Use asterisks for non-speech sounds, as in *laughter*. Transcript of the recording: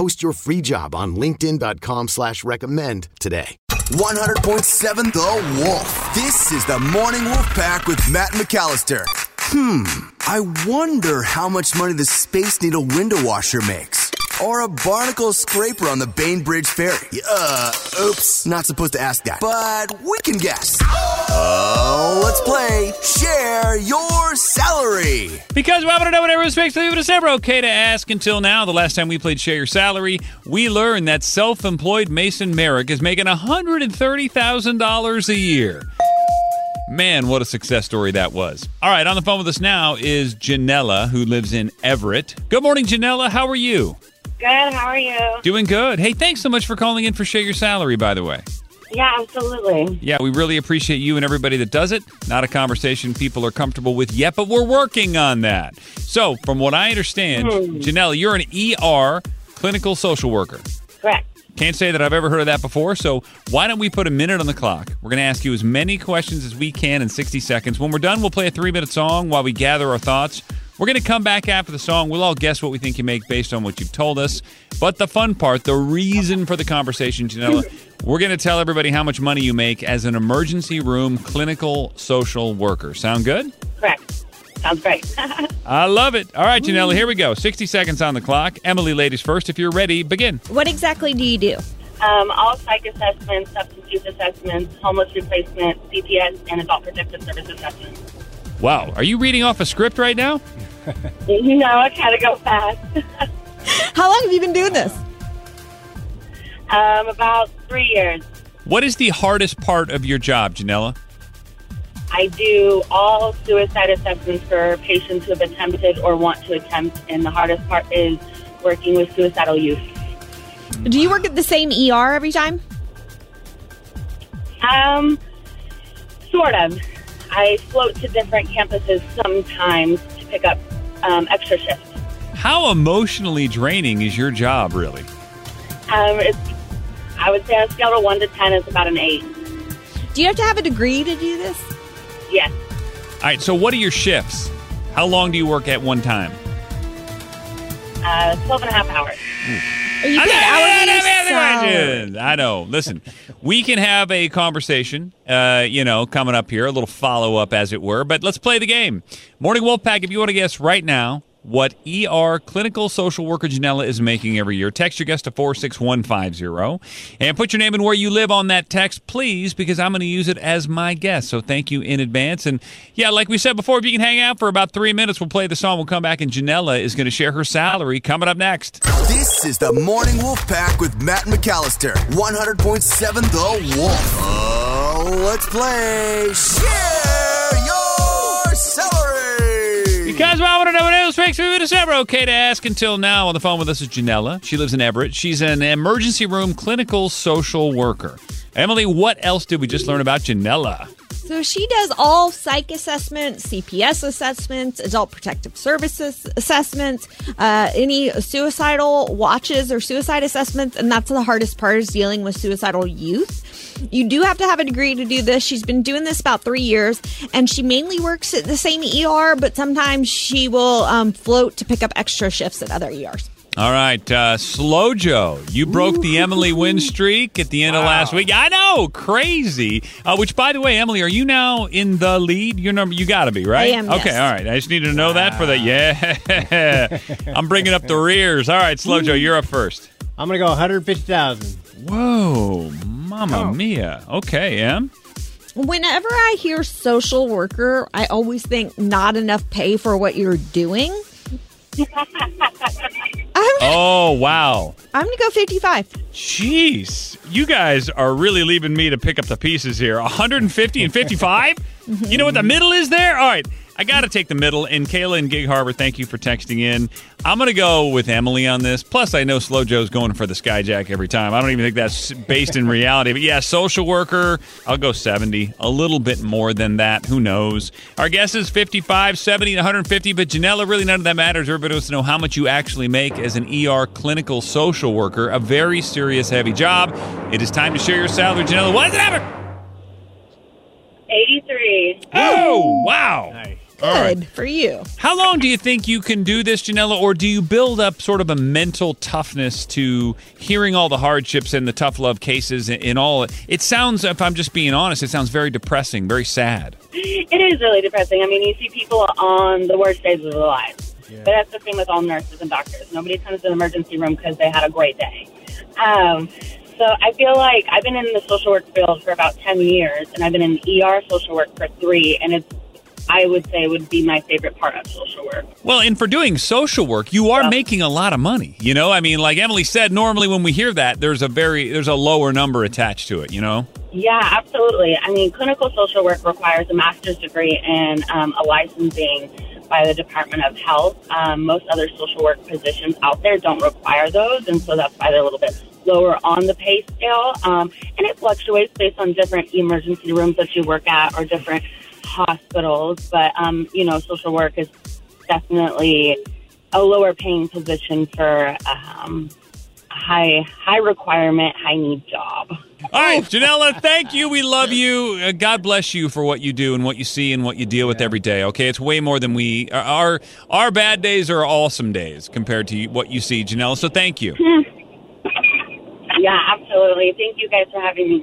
Post your free job on linkedin.com slash recommend today. 100.7 The Wolf. This is the Morning Wolf Pack with Matt McAllister. Hmm, I wonder how much money the Space Needle window washer makes. Or a barnacle scraper on the Bainbridge Ferry. Uh, oops, not supposed to ask that. But we can guess. Oh, let's play Share Your Salary. Because we want to know what everyone makes, it was never okay to ask until now. The last time we played Share Your Salary, we learned that self employed Mason Merrick is making $130,000 a year. Man, what a success story that was. All right, on the phone with us now is Janella, who lives in Everett. Good morning, Janella. How are you? Good. How are you? Doing good. Hey, thanks so much for calling in for Share Your Salary, by the way. Yeah, absolutely. Yeah, we really appreciate you and everybody that does it. Not a conversation people are comfortable with yet, but we're working on that. So, from what I understand, Hmm. Janelle, you're an ER clinical social worker. Correct. Can't say that I've ever heard of that before, so why don't we put a minute on the clock? We're going to ask you as many questions as we can in 60 seconds. When we're done, we'll play a three minute song while we gather our thoughts. We're going to come back after the song. We'll all guess what we think you make based on what you've told us. But the fun part, the reason for the conversation, Janella, *laughs* we're going to tell everybody how much money you make as an emergency room clinical social worker. Sound good? Correct. Sounds great. *laughs* I love it. All right, Janella, here we go. 60 seconds on the clock. Emily, ladies first. If you're ready, begin. What exactly do you do? um, all psych assessments, substance use assessments, homeless replacement, CPS, and adult protective service assessments. Wow. Are you reading off a script right now? *laughs* You know, I kind of go fast. *laughs* How long have you been doing this? um, about three years. What is the hardest part of your job, Janella? I do all suicide assessments for patients who have attempted or want to attempt, and the hardest part is working with suicidal youth. Do you work at the same ER every time? Um, sort of. I float to different campuses sometimes to pick up um, extra shifts. How emotionally draining is your job, really? Um, it's, I would say on a scale of 1 to 10, it's about an 8. Do you have to have a degree to do this? Yes. All right, so what are your shifts? How long do you work at one time? Uh, 12 and a half hours. Are you I paid know, hourly I or know, salary? I know. Listen, we can have a conversation, uh, you know, coming up here, a little follow up, as it were. But let's play the game. Morning Wolfpack, if you want to guess right now what ER clinical social worker Janella is making every year, text your guest to 46150 and put your name and where you live on that text, please, because I'm going to use it as my guest. So thank you in advance. And yeah, like we said before, if you can hang out for about three minutes, we'll play the song. We'll come back, and Janella is going to share her salary coming up next. This is the Morning Wolf Pack with Matt McAllister. 100.7 The Wolf. Oh, let's play Because I want to know what else makes me it's never okay to ask until now. On the phone with us is Janella. She lives in Everett. She's an emergency room clinical social worker. Emily, what else did we just learn about Janella? So she does all psych assessments, CPS assessments, adult protective services assessments, uh, any suicidal watches or suicide assessments, and that's the hardest part is dealing with suicidal youth. You do have to have a degree to do this. She's been doing this about three years, and she mainly works at the same ER, but sometimes she will um, float to pick up extra shifts at other ERs. All right, uh, Slow Joe, you broke the Emily win streak at the end of last week. I know, crazy. Uh, which, by the way, Emily, are you now in the lead? Your number, you got to be right. I am, Okay, yes. all right. I just needed to know that for the yeah. *laughs* I'm bringing up the rears. All right, Slow Joe, you're up first. I'm gonna go 150,000. Whoa, Mamma oh. mia. Okay, Em. Whenever I hear social worker, I always think not enough pay for what you're doing. *laughs* I'm, Oh, wow. I'm gonna go 55. Jeez. You guys are really leaving me to pick up the pieces here. 150 and 55? *laughs* Mm-hmm. You know what the middle is there? All right. I got to take the middle. And Kayla and Gig Harbor, thank you for texting in. I'm going to go with Emily on this. Plus, I know Slow Joe's going for the Skyjack every time. I don't even think that's based in reality. But yeah, social worker, I'll go 70. A little bit more than that. Who knows? Our guess is 55, 70, and 150. But Janella, really none of that matters. Everybody wants to know how much you actually make as an ER clinical social worker. A very serious, heavy job. It is time to share your salary. Janella, what is it ever? 83. Oh, wow. All right. Good for you. How long do you think you can do this, Janella, or do you build up sort of a mental toughness to hearing all the hardships and the tough love cases and, and all? It sounds, if I'm just being honest, it sounds very depressing, very sad. It is really depressing. I mean, you see people on the worst days of their lives. But that's the thing with all nurses and doctors. Nobody comes to the emergency room because they had a great day. Um, so I feel like I've been in the social work field for about 10 years, and I've been in ER social work for three, and it's, I would say, would be my favorite part of social work. Well, and for doing social work, you are making a lot of money. You know, I mean, like Emily said, normally when we hear that, there's a very there's a lower number attached to it. You know. Yeah, absolutely. I mean, clinical social work requires a master's degree and um, a licensing by the Department of Health. Um, most other social work positions out there don't require those, and so that's why they're a little bit lower on the pay scale. Um, and it fluctuates based on different emergency rooms that you work at or different hospitals. But, um, you know, social work is definitely a lower paying position for um, a high, high requirement, high need job. All right, Janella, thank you. We love you. Uh, God bless you for what you do and what you see and what you deal with every day. Okay, it's way more than we our our bad days are awesome days compared to what you see, Janella. So thank you. *laughs* Yeah, absolutely. Thank you guys for having me.